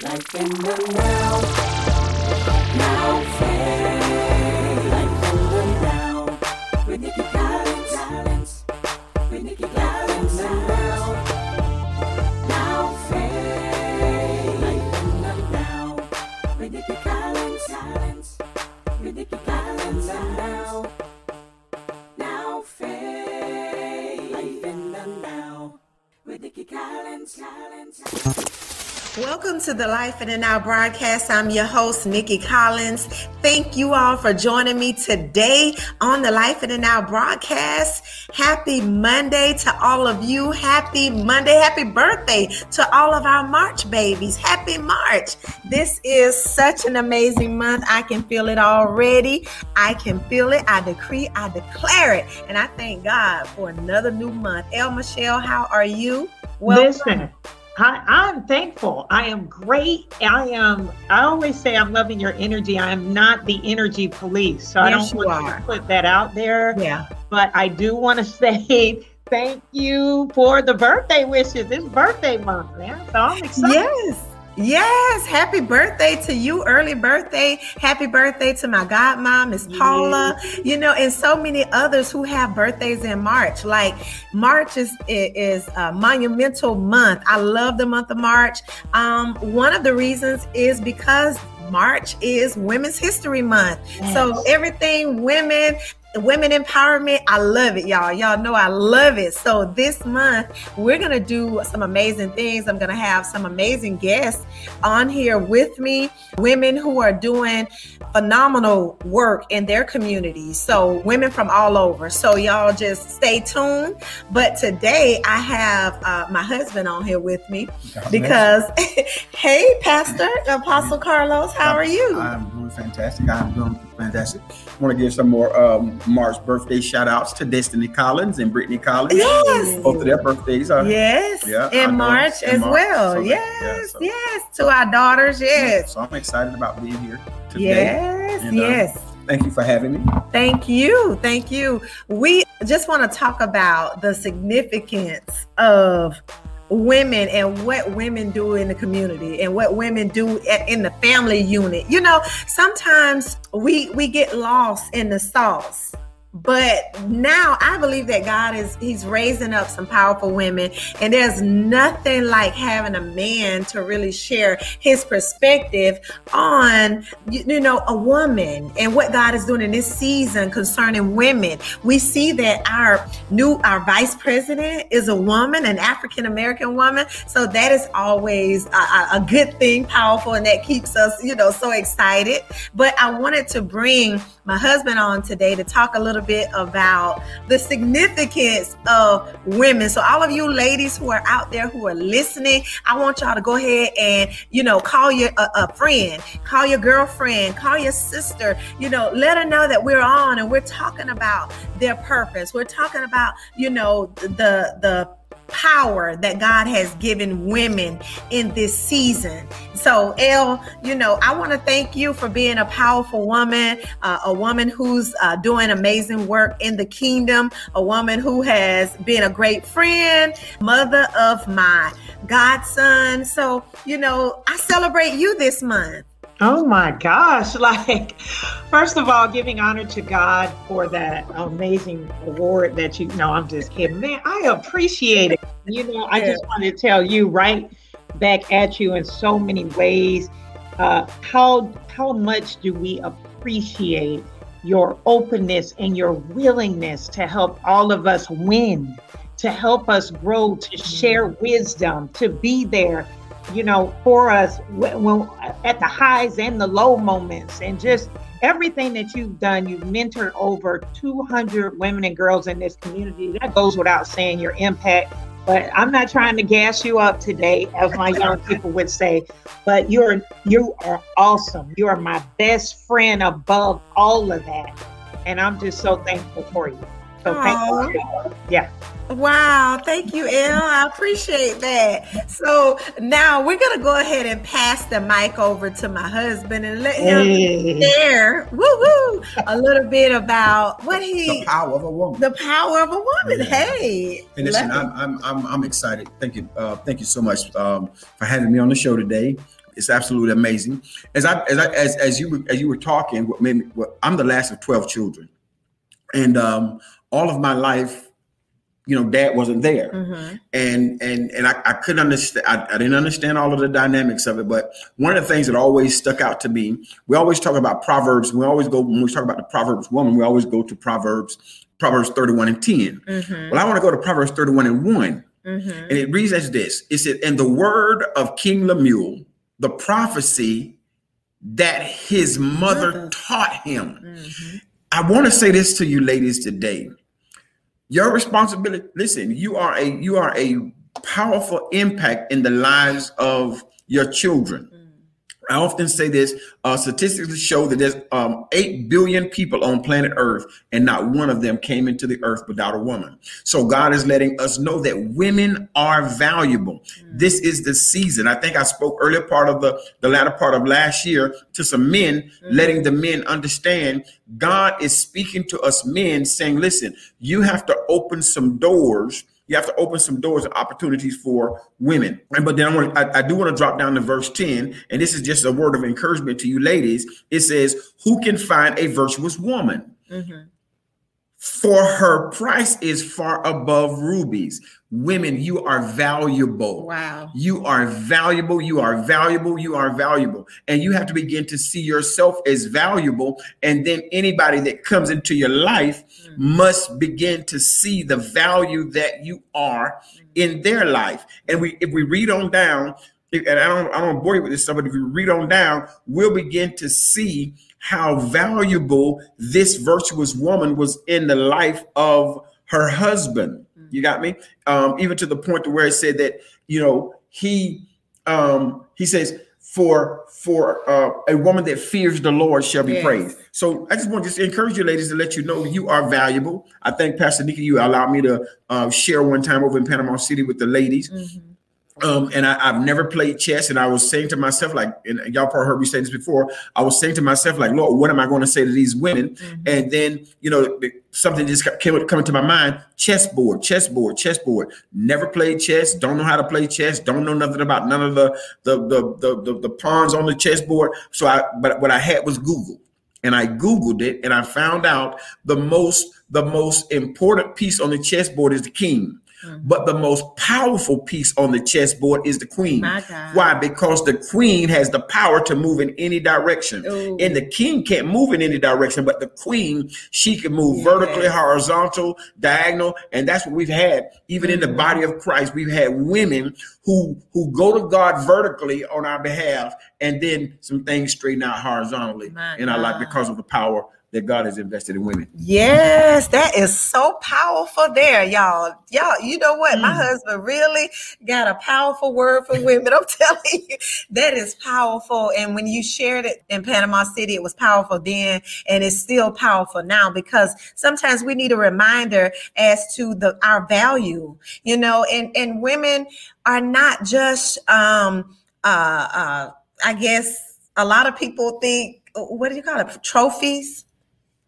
Life in the now. Now phase. Life in the now. With Nikki Collins. With Nikki Collins now. Now phase. Life in the now. With Nikki Collins. With Nikki Collins now. Now phase. Life in the now. With Nikki Collins. Welcome to the Life the Now broadcast. I'm your host, Nikki Collins. Thank you all for joining me today on the Life the Now broadcast. Happy Monday to all of you. Happy Monday. Happy birthday to all of our March babies. Happy March. This is such an amazing month. I can feel it already. I can feel it. I decree, I declare it. And I thank God for another new month. El Michelle, how are you? Listen, I, I'm thankful. I am great. I am. I always say I'm loving your energy. I am not the energy police, so I don't want are. to put that out there. Yeah. But I do want to say thank you for the birthday wishes. It's birthday month, man. So I'm excited. Yes. Yes. Happy birthday to you. Early birthday. Happy birthday to my godmom, Miss Paula. You know, and so many others who have birthdays in March. Like March is is a monumental month. I love the month of March. Um, one of the reasons is because March is Women's History Month. So everything women women empowerment i love it y'all. Y'all know i love it. So this month we're gonna do some amazing things. I'm gonna have some amazing guests on here with me women who are doing phenomenal work in their communities so women from all over. So y'all just stay tuned. But today i have uh, my husband on here with me because hey pastor apostle carlos how are you? I'm doing fantastic. I'm doing fantastic. I want to give some more um, March birthday shout outs to Destiny Collins and Brittany Collins. yes Both of their birthdays are. Yes, Yeah, in March as March, well. so that- yes, yeah, so- yes, to our daughters. Yes, So I'm excited about being here today. yes, And, uh, yes. Thank you for having me. Thank you, thank you. We just want to talk about the significance of women and what women do in the community and what women do in the family unit. You know, sometimes we we get lost in the sauce. But now I believe that God is He's raising up some powerful women, and there's nothing like having a man to really share his perspective on you, know a woman and what God is doing in this season concerning women. We see that our new our vice president is a woman, an African American woman, so that is always a, a good thing, powerful, and that keeps us you know so excited. But I wanted to bring my husband on today to talk a little bit about the significance of women. So all of you ladies who are out there who are listening, I want y'all to go ahead and you know call your a, a friend, call your girlfriend, call your sister. You know, let her know that we're on and we're talking about their purpose. We're talking about you know the the power that God has given women in this season. So, El, you know, I want to thank you for being a powerful woman, uh, a woman who's uh, doing amazing work in the kingdom, a woman who has been a great friend, mother of my godson. So, you know, I celebrate you this month. Oh my gosh. Like, first of all, giving honor to God for that amazing award that you know, I'm just kidding. Man, I appreciate it. You know, I just want to tell you right back at you in so many ways. Uh, how how much do we appreciate your openness and your willingness to help all of us win, to help us grow, to share wisdom, to be there you know, for us when, when at the highs and the low moments, and just everything that you've done. You've mentored over 200 women and girls in this community. That goes without saying your impact. But I'm not trying to gas you up today, as my young people would say. But you're you are awesome. You are my best friend above all of that, and I'm just so thankful for you. So thank you. Yeah. Wow, thank you, El. I appreciate that. So now we're gonna go ahead and pass the mic over to my husband and let him Hey. share, woo woo, a little bit about what he The power of a woman. the power of a woman. Yeah. Hey, And listen, I'm, I'm, I'm, I'm excited. Thank you. Uh, thank you so much um, for having me on the show today. it's absolutely amazing. As I as I as, as you were as you were talking, what made me, what, I'm the last of twelve children, and um, all of my life, you know, dad wasn't there, Mhm. and and and I, I couldn't understand. I, I didn't understand all of the dynamics of it. But one of the things that always stuck out to me, we always talk about proverbs. We always go when we talk about the proverbs woman. We always go to proverbs, Proverbs 31 and 10. Mhm. Well, I want to go to Proverbs 31 and 1. Mhm. And it reads as this it said, And the word of King Lemuel, the prophecy that his mother taught him. Mhm. I want to say this to you ladies today. Your responsibility, listen, you are a you are a powerful impact in the lives of your children. I often say this: uh, statistics show that there's um, eight billion people on planet Earth, and not one of them came into the earth without a woman. So God is letting us know that women are valuable. This is the season. I think I spoke earlier part of the the latter part of last year to some men, letting the men understand God is speaking to us men, saying, "Listen, you have to open some doors." You have to open some doors and opportunities for women. And but then I want I, I do want to drop down to verse 10, and this is just a word of encouragement to you ladies. It says, Who can find a virtuous woman? Mhm. For her price is far above rubies. Women, you are valuable. Wow. You are valuable. You are valuable. You are valuable. And you have to begin to see yourself as valuable. And then anybody that comes into your life mm. must begin to see the value that you are mm. in their life. And we, if we read on down, and I don't, I don't bore you with this stuff, but if we read on down, we'll begin to see how valuable this virtuous woman was in the life of her husband. You got me? Um, even to the point to where it said that, you know, he um he says, for for uh, a woman that fears the Lord shall be Yes. praised. So I just want to just encourage you, ladies, to let you know you are valuable. I think Pastor Nikki, you allowed me to uh, share one time over in Panama City with the ladies. Mhm. Um, and I, I've never played chess, and I was saying to myself, like, and y'all probably heard me say this before. I was saying to myself, like, Lord, what am I going to say to these women? Mhm. And then, you know, something just came coming to my mind: chessboard, chessboard, chessboard. Never played chess. Don't know how to play chess. Don't know nothing about none of the the the the, the, the pawns on the chessboard. So I, but what I had was Google, and I googled it, and I found out the most the most important piece on the chessboard is the king. Mhm. But the most powerful piece on the chessboard is the queen. Why? Because the queen has the power to move in any direction. Ooh. And the king can't move in any direction, but the queen, she can move Yes. vertically, horizontal, diagonal. And that's what we've had. Even in the Mhm. body of Christ, we've had women who who go to God vertically on our behalf, and then some things straighten out horizontally My in our life because of the power that God has invested in women. Yes, that is so powerful there, y'all. Y'all, you know what? My Mm. husband really got a powerful word for women. I'm telling you, that is powerful. And when you shared it in Panama City, it was powerful then, and it's still powerful now because sometimes we need a reminder as to the our value, you know, and, and women are not just um uh uh I guess a lot of people think what do you call it? Trophies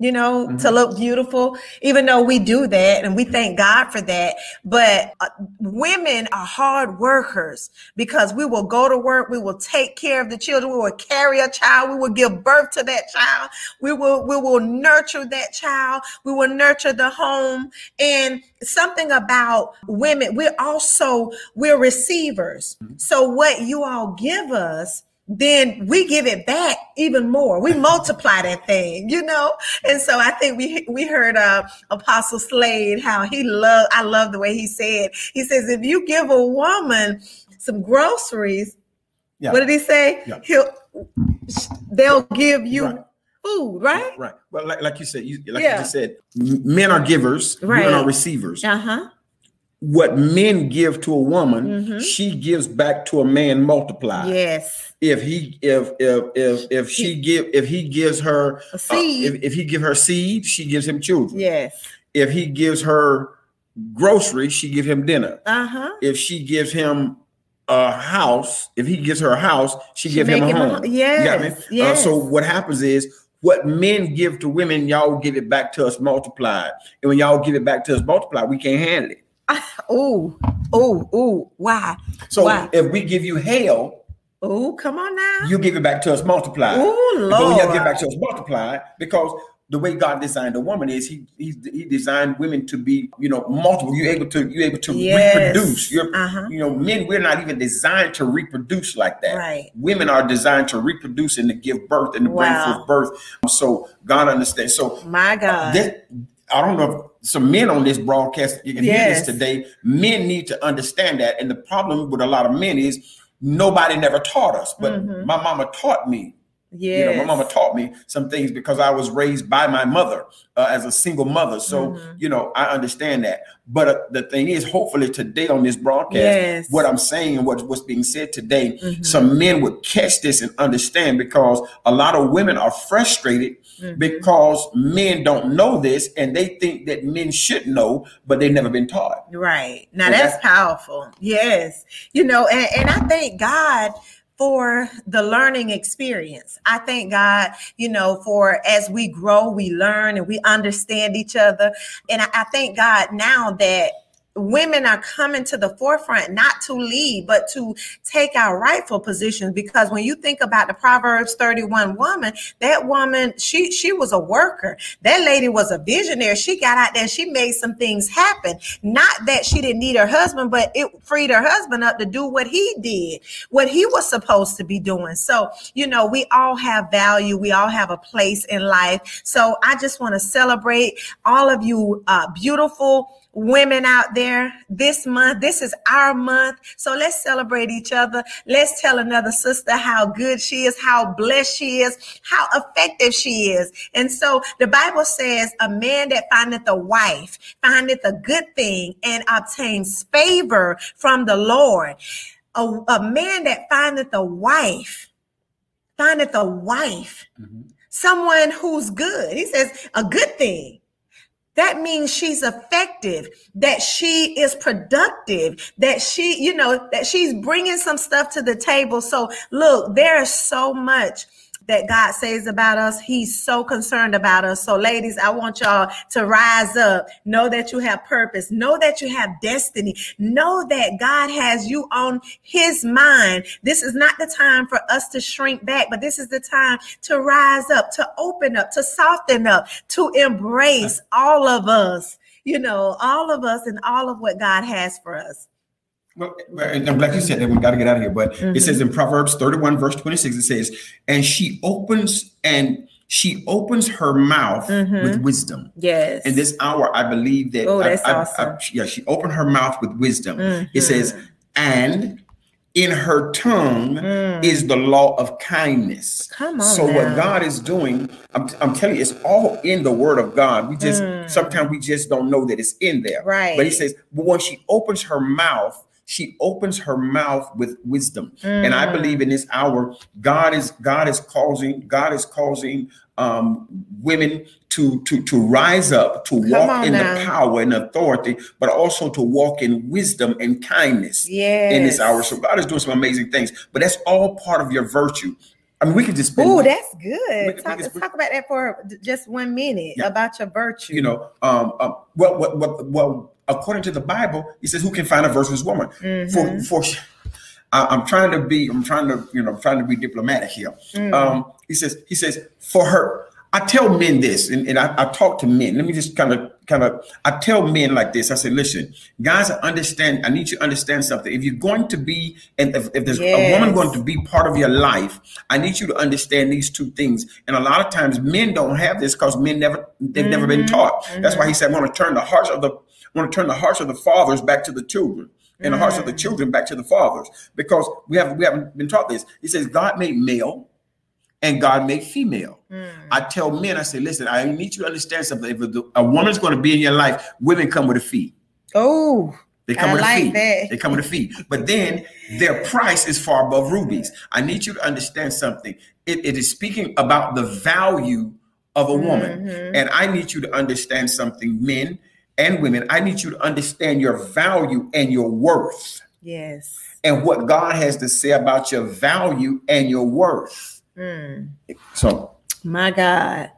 you know, to Mhm. look beautiful, even though we do that and we thank God for that. But uh, women are hard workers because we will go to work, we will take care of the children, we will carry a child, we will give birth to that child, we will we will nurture that child, we will nurture the home. And something about women, we're also we're receivers. So what you all give us then we give it back even more. We multiply that thing, you know. And so I think we we heard uh, Apostle Slade how he loved. I love the way he said. He says if you give a woman some groceries, Yeah. what did he say? Yeah. He'll they'll give you Right. food, right? Right. Well, like, like you said, you, like Yeah. you just said, men are givers, Right. women are receivers. Uh huh. What men give to a woman, Mhm. she gives back to a man multiplied. Yes. If he if if if if she give if he gives her A uh, seed. if, if he give her seed, she gives him children. yes. If he gives her groceries, she give him dinner. Uh huh. If she gives him a house, if he gives her a house, she, give him a home. You got me? Yes. Uh, so what happens is what men give to women, y'all give it back to us multiplied. And when y'all give it back to us multiplied, we can't handle it. Ooh. oh, oh, Why? So Wow. if we give you hell, Oh, come on now. You give it back to us multiplied. Oh, when you Lord. give back to us multiplied, because the way God designed a woman is he he, he designed women to be you know multiple. You're able to you're able to Yes. reproduce. You're Uh-huh. you know men we're not even designed to reproduce like that. Right. Women are designed to reproduce and to give birth and to bring forth birth. So God understands. So My God. this, I don't know if some men on this broadcast you can hear this today. Men need to understand that, and the problem with a lot of men is nobody never taught us, but Mhm. my mama taught me. Yeah, You know, my mama taught me some things because I was raised by my mother uh, as a single mother. So, Mhm. you know, I understand that. But uh, the thing is, hopefully today on this broadcast, Yes. what I'm saying and what, what's being said today, Mhm. some men would catch this and understand because a lot of women are frustrated Mhm. because men don't know this and they think that men should know, but they've never been taught. Right. Now So that's that- powerful. Yes. You know, and, and I thank God for the learning experience. I thank God, you know, for as we grow, we learn and we understand each other. And I, I thank God now that women are coming to the forefront not to lead but to take our rightful positions. Because when you think about the proverbs 31 woman that woman she she was a worker. That lady was a visionary. She got out there she made some things happen. Not that she didn't need her husband but it freed her husband up to do what he did what he was supposed to be doing. So you know we all have value. We all have a place in life. So i just want to celebrate all of you uh, beautiful women out there this month. This is our month. So let's celebrate each other. Let's tell another sister how good she is, how blessed she is, how effective she is. And so the Bible says, a man that findeth a wife findeth a good thing and obtains favor from the Lord. A, a man that findeth a wife findeth a wife, mm-hmm. someone who's good. He says, a good thing. That means she's effective, that she is productive, that she, you know, that she's bringing some stuff to the table. So, look, there is so much that God says about us. He's so concerned about us. So, ladies, I want y'all to rise up. Know that you have purpose. Know that you have destiny. Know that God has you on his mind. This is not the time for us to shrink back, but this is the time to rise up, to open up, to soften up, to embrace all of us, you know, all of us and all of what God has for us. Well, I'm glad you said that. We got to get out of here. But Mhm. it says in Proverbs 31, verse 26, it says, and she opens and she opens her mouth Mhm. with wisdom. Yes. In this hour, I believe that. Oh, that's I- awesome. I- yeah, she opened her mouth with wisdom. It says, and in her tongue Mm. is the law of kindness. Come on. So what. God is doing, I'm, I'm telling you, it's all in the Word of God. We just Mm. sometimes we just don't know that it's in there. Right. But He says, but when she opens her mouth, she opens her mouth with wisdom. And I Mm. believe in this hour, God is God is causing God is causing um, women to to to rise up, to walk in now. the power and authority, but also to walk in wisdom and kindness yes. in this hour. So God is doing some amazing things, but that's all part of your virtue. I mean, we could just Oh, that's good. Talk, talk about that for just one minute Yeah. about your virtue. you know, um, um, well, well, well, well, according to the Bible, he says, "Who can find a virtuous woman?" Mhm. For, for, I, I'm trying to be, I'm trying to, you know, I'm trying to be diplomatic here. Mm. Um, he says, he says, for her, I tell men this, and, and I, I talk to men. Let me just kind of, kind of, I tell men like this. I say, listen, guys, I understand. I need you to understand something. If you're going to be, and if, if there's a woman going to be part of your life, I need you to understand these two things. And a lot of times, men don't have this because men never, they've never been Mhm, taught. That's why he said, I want to turn the hearts of the, I want to turn the hearts of the fathers back to the children. And the hearts of the Mm. children back to the fathers, because we have we haven't been taught this. He says God made male, and God made female. Mm. I tell men, I say, listen, I need you to understand something. If a, a woman's going to be in your life, women come with a fee. Oh, They come I with a like fee. that. They come with a fee. But then their price is far above rubies. I need you to understand something. It, it is speaking about the value of a woman. Mhm. And I need you to understand something, men and women. I need you to understand your value and your worth yes. and what God has to say about your value and your worth. Mm. So My God.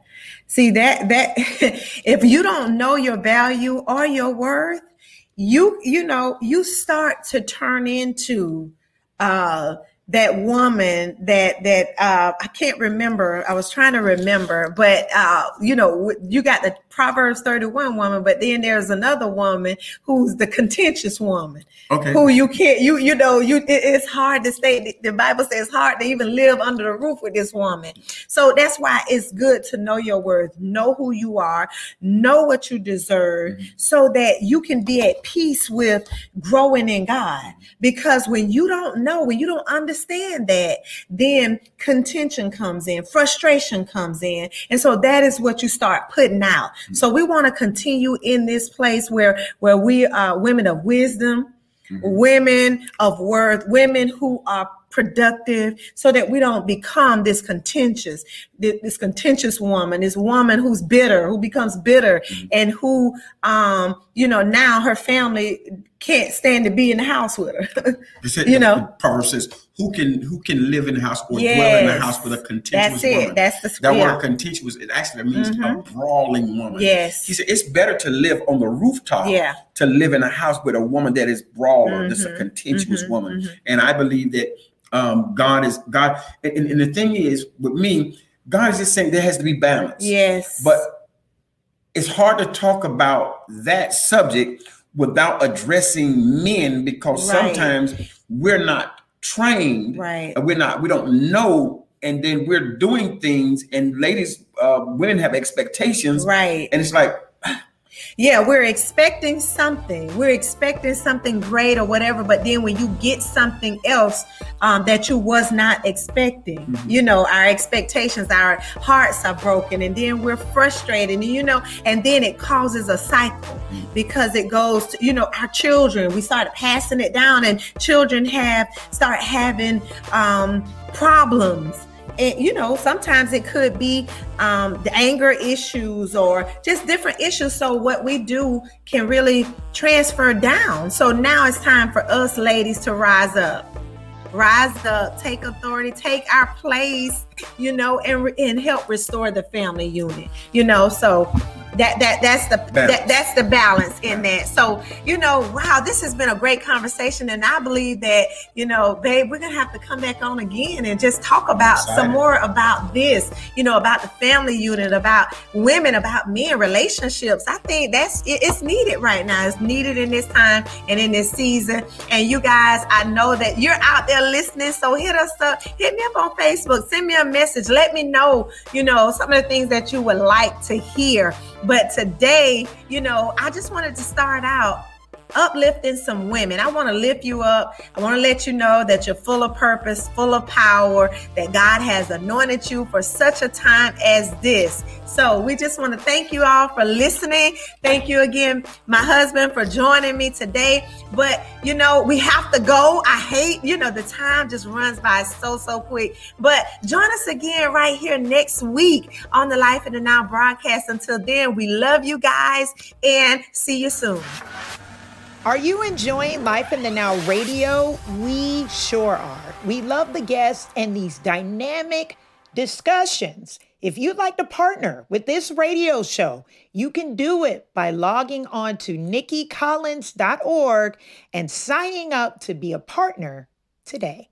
See that that if you don't know your value or your worth, you you know, you start to turn into uh that woman that that uh, I can't remember. I was trying to remember, but uh, you know, you got the Proverbs 31 woman, but then there's another woman who's the contentious woman. Okay. Who you can't you you know you it- it's hard to stay. The Bible says hard to even live under the roof with this woman. So that's why it's good to know your worth, know who you are, know what you deserve, so that you can be at peace with growing in God. Because when you don't know, when you don't understand that, then contention comes in, frustration comes in. And so that is what you start putting out. Mm-hmm. So we want to continue in this place where where we are women of wisdom, mm-hmm. women of worth, women who are productive so that we don't become this contentious this contentious woman this woman who's bitter who becomes bitter and who um you know now her family can't stand to be in the house with her You said You the- know. the Proverbs says, "Who can who can live in the house or dwell in the house with a contentious that's it woman?" that's the that yeah. word contentious it actually means Mhm. a brawling woman. yes He said it's better to live on the rooftop yeah to live in a house with a woman that is brawler, that's a contentious mhm, woman. mhm. And I believe that um, God is God. And- and the thing is with me, God is just saying there has to be balance. yes. But it's hard to talk about that subject without addressing men because Right. sometimes we're not trained. Right. And we're not we don't know and then we're doing things and ladies uh women have expectations. Right. And it's like Yeah, we're expecting something. We're expecting something great or whatever, but then when you get something else um, that you was not expecting, Mhm. you know, our expectations, our hearts are broken, and then we're frustrated, and you know, and then it causes a cycle because it goes to, you know, our children. We started passing it down, and children have start having um, problems and you know sometimes it could be um, the anger issues or just different issues. So what we do can really transfer down. So now it's time for us ladies to rise up. Rise up take authority take our place you know and, and help restore the family unit you know. So that that that's the that, Balance. that's the balance in that. So you know wow this has been a great conversation and i believe that you know babe we're gonna have to come back on again and just talk about some more about this you know about the family unit about women about men relationships. I think that's it, it's needed right now. It's needed in this time and in this season. And you guys i know that you're out there listening so hit us up. Hit me up on facebook. Send me a message. Let me know you know some of the things that you would like to hear but today you know i just wanted to start out uplifting some women. I want to lift you up. I want to let you know that you're full of purpose, full of power, that God has anointed you for such a time as this. So we just want to thank you all for listening. Thank you again, my husband, for joining me today. But you know, we have to go. I hate, you know, the time just runs by so, so quick. But join us again right here next week on the Life in the Now broadcast. Until then, we love you guys and see you soon. Are you enjoying Life in the Now radio? We sure are. We love the guests and these dynamic discussions. If you'd like to partner with this radio show, you can do it by logging on to nikkicollins.org and signing up to be a partner today.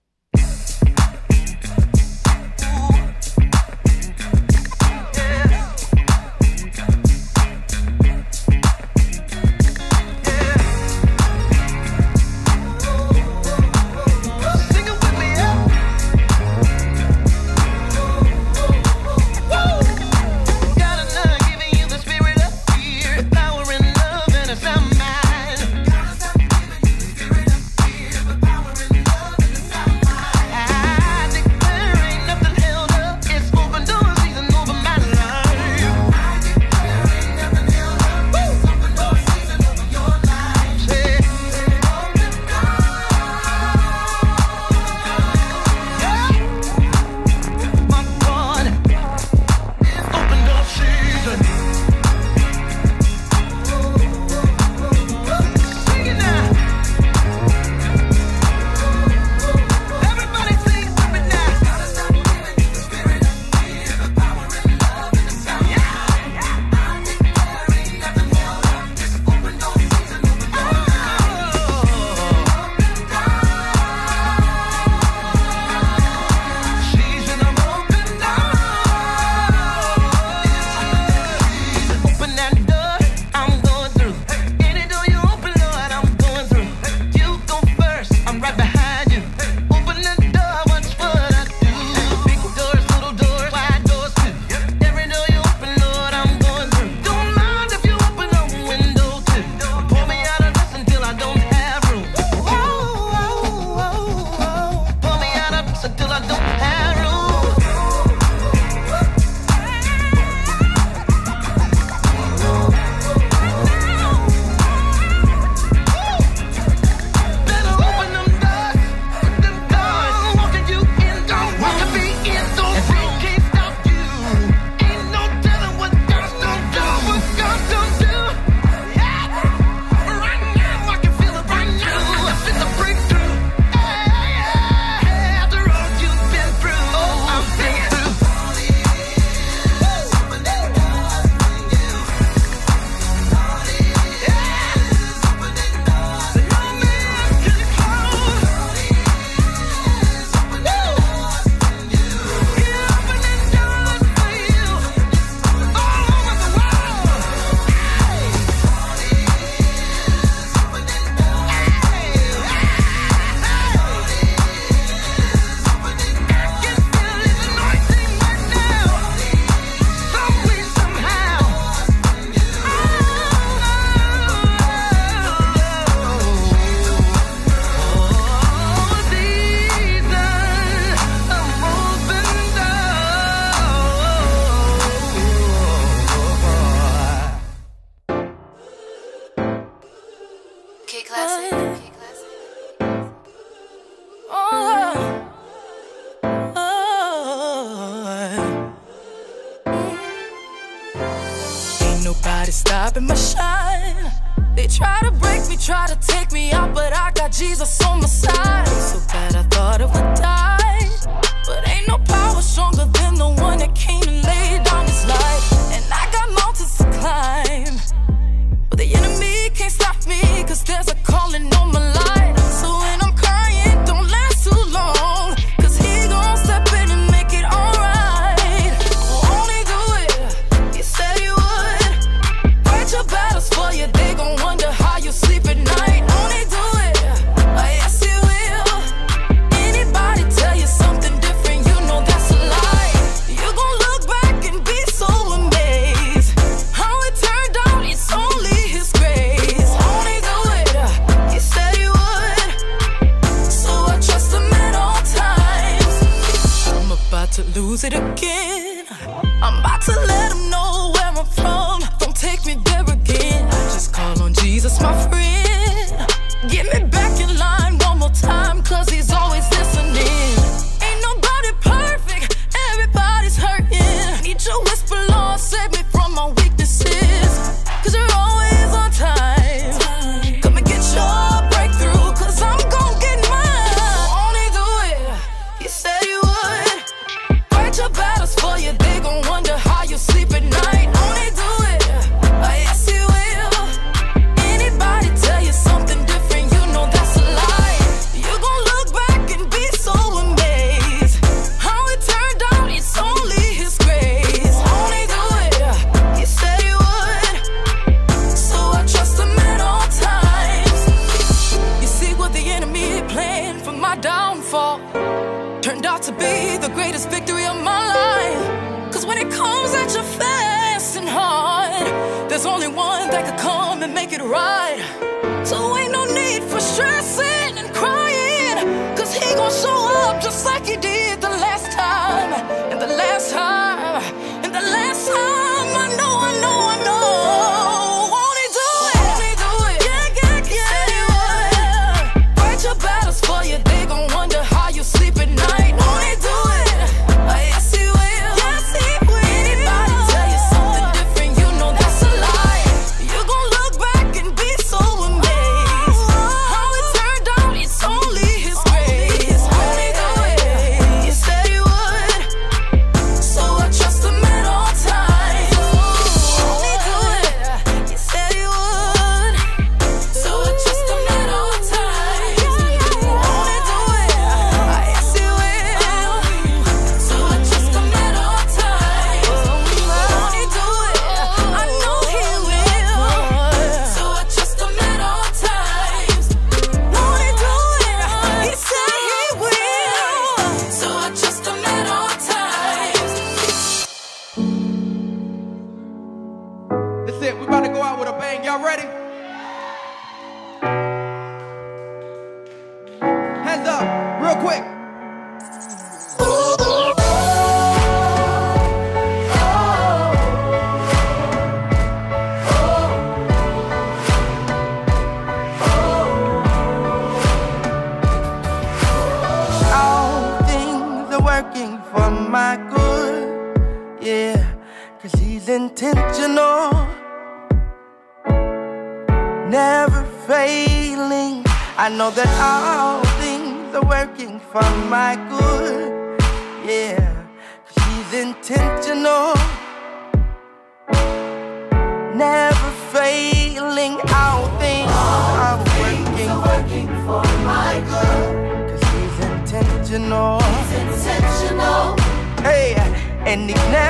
about to go out with a bang. Y'all ready?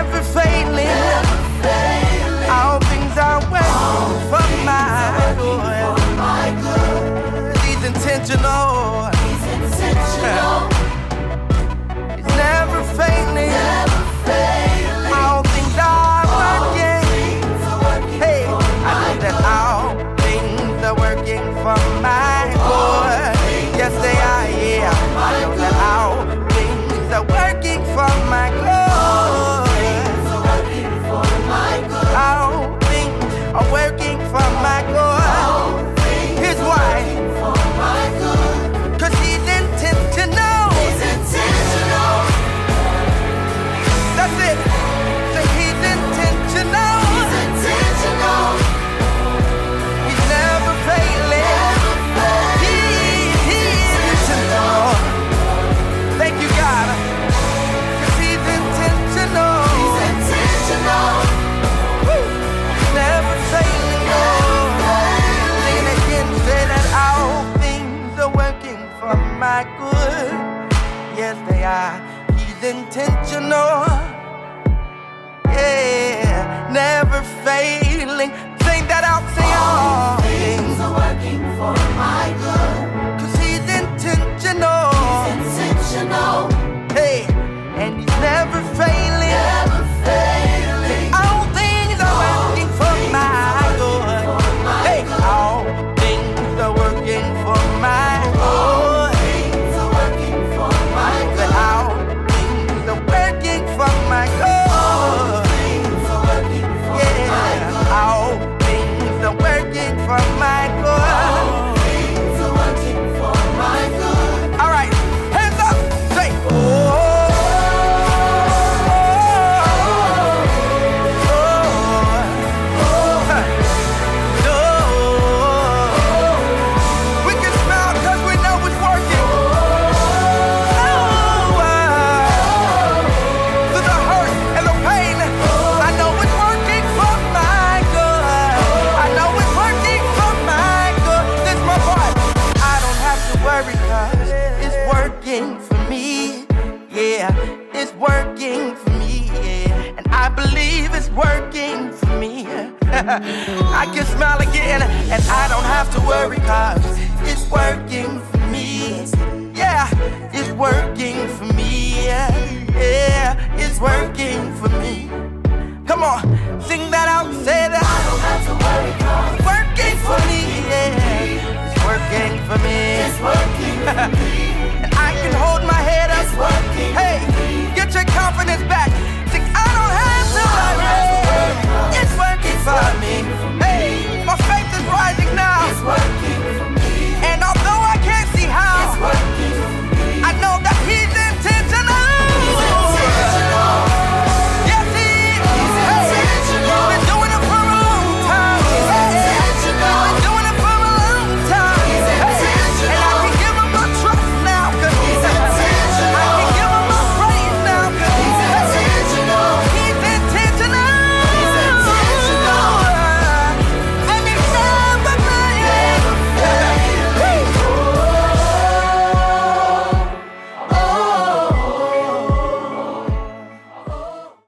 never failing. All things are well for my good. He's intentional. He's intentional. He's never failing.